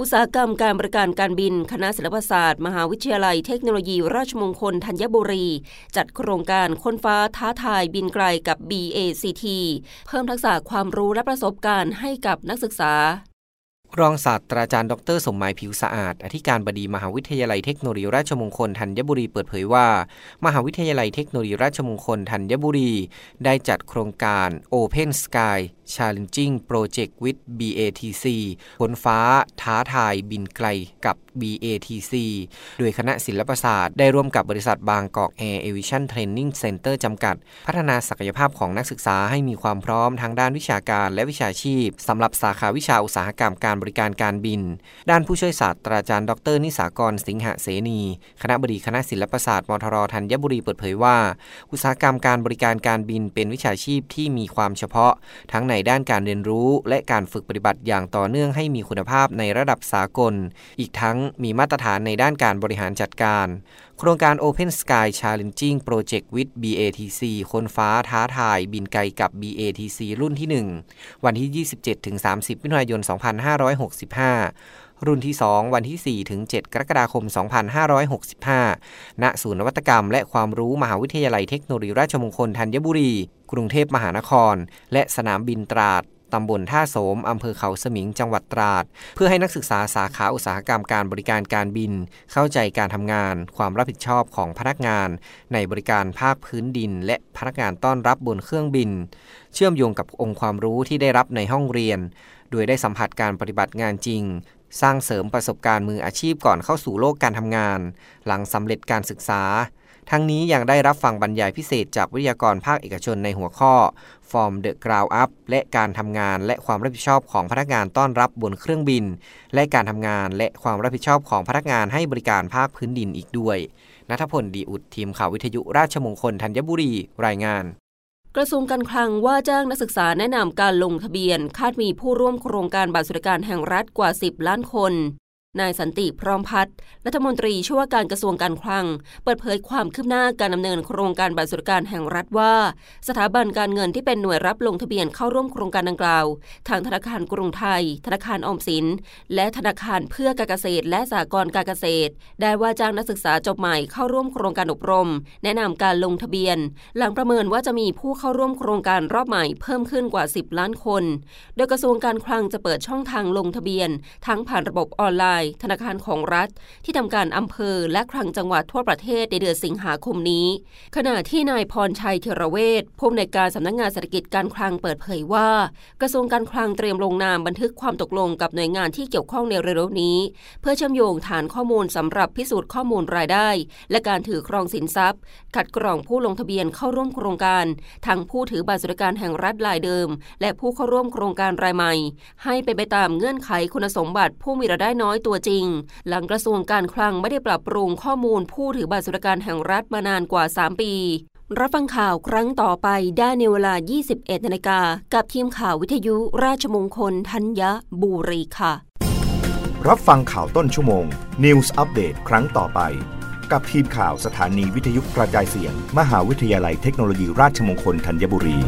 อุตสาหกรรมการบริการการบิน คณะศิลปศาสตร์ มหาวิทยาลัยเทคโนโลยี ราชมงคลธัญบุรี จัดโครงการค้นฟ้าท้าทายบินไกลกับ BACT เพิ่มทักษะความรู้และประสบการณ์ให้กับนักศึกษารองศาสตราจารย์ดร สมหมายผิวสะอาด อธิการบดีมหาวิทยาลัยเทคโนโลยีราชมงคลธัญบุรีเปิดเผยว่า มหาวิทยาลัยเทคโนโลยีราชมงคลธัญบุรี ได้จัดโครงการ Open Sky Challenging Project with BATC ค้นฟ้าท้าทายบินไกลกับ BATC โดยคณะศิลปศาสตร์ได้ร่วมกับบริษัทบางกอกแอร์เอวิชั่นเทรนนิ่งเซ็นเตอร์จำกัด พัฒนาศักยภาพของนักศึกษาให้มีความพร้อมทางด้านวิชาการและวิชาชีพสำหรับสาขาวิชาอุตสาหกรรมการบริการการบิน ด้านผู้ช่วยศาสตราจารย์ดร นิสากรสิงหเสนี คณบดีคณะศิลปศาสตร์มทรธัญบุรีเปิดเผยว่า อุตสาหกรรมการบริการการบินเป็นวิชาชีพที่มีความเฉพาะ ทั้งในด้านการเรียนรู้ และการฝึกปฏิบัติอย่างต่อเนื่องให้มีคุณภาพในระดับสากล อีกทั้งมีมาตรฐานในด้านการบริหารจัดการ โครงการ Open Sky Challenging Project with BATC คนฟ้าท้าทาย บินไกลกับ BATC รุ่นที่ 1 วันที่ 27-30 มิถุนายน 2565รุ่นที่ 2 วันที่4-7กรกฎาคม 2565 ณ ศูนย์นวัตกรรม และความรู้มหาวิทยาลัยเทคโนโลยีราชมงคลธัญบุรี กรุงเทพมหานคร และสนามบินตราดตำบลท่าโสม อำเภอเขาสมิง จังหวัดตราด เพื่อให้นักศึกษาสาขาอุตสาหกรรมการบริการการบิน เข้าใจการทำงาน ความรับผิดชอบของพนักงาน ในบริการภาคพื้นดิน และพนักงานต้อนรับบนเครื่องบิน เชื่อมโยงกับองค์ความรู้ที่ได้รับในห้องเรียน โดยได้สัมผัสการปฏิบัติงานจริง สร้างเสริมประสบการณ์มืออาชีพก่อนเข้าสู่โลกการทำงาน หลังสำเร็จการศึกษา ทั้งนี้ยังได้รับฟังบรรยายพิเศษจากวิทยากรภาคเอกชนในหัวข้อ Form the Ground Up และการทำงานและความรับผิดชอบของพนักงานต้อนรับบนเครื่องบิน และการทำงานและความรับผิดชอบของพนักงานให้บริการภาคพื้นดินอีกด้วยนัทพลดีอุดทีมข่าววิทยุราชมงคลธัญบุรีรายงาน กระทรวงการคลังว่าจ้างนักศึกษาแนะนำการลงทะเบียน คาดมีผู้ร่วมโครงการบัตรสวัสดิการแห่งรัฐกว่า 10 ล้านคน นายสันติพร้อมพัฒน์รัฐมนตรีช่วยว่าการกระทรวงการคลัง เปิดเผยความคืบหน้าการดำเนินโครงการบัตรสวัสดิการแห่งรัฐว่า สถาบันการเงินที่เป็นหน่วยรับลงทะเบียนเข้าร่วมโครงการดังกล่าว ทางธนาคารกรุงไทย ธนาคารออมสิน และธนาคารเพื่อการเกษตร และสหกรณ์การเกษตร ได้ว่าจ้างนักศึกษาจบใหม่เข้าร่วมโครงการอบรม แนะนำการลงทะเบียน หลังประเมินว่าจะมีผู้เข้าร่วมโครงการรอบใหม่เพิ่มขึ้นกว่า 10 ล้านคน โดยกระทรวงการคลังจะเปิดช่องทางลงทะเบียน ทั้งผ่านระบบออนไลน์ธนาคารของรัฐ ที่ทำการอำเภอและคลังจังหวัดทั่วประเทศในเดือนสิงหาคมนี้ ขณะที่นายพรชัยเทระเวชผู้อำนวยการสำนักงงานเศรษฐกิจการคลังเปิดเผยว่า กระทรวงการคลังเตรียมลงนามบันทึกความตกลงกับหน่วยงานที่เกี่ยวข้องในเร็วๆนี้ เพื่อเชื่อมโยงฐานข้อมูลสำหรับพิสูจน์ข้อมูลรายได้ และการถือครองสินทรัพย์คัดกรองผู้ลงทะเบียนเข้าร่วมโครงการ ทั้งผู้ถือบัตรสวัสดิการแห่งรัฐรายเดิม และผู้เข้าร่วมโครงการรายใหม่ ให้เป็นไปตามเงื่อนไขคุณสมบัติผู้มีรายได้น้อยตัวจริง หลังกระทรวงการคลังไม่ได้ปรับปรุงข้อมูลผู้ถือบัตรสวัสดิการแห่งรัฐมานานกว่า 3 ปี รับฟังข่าวครั้งต่อไปได้ในเวลา 21นาฬิกากับทีมข่าววิทยุราชมงคลธัญบุรีค่ะ รับฟังข่าวต้นชั่วโมง News อัปเดตครั้งต่อไป กับทีมข่าวสถานีวิทยุกระจายเสียง มหาวิทยาลัยเทคโนโลยีราชมงคลธัญบุรี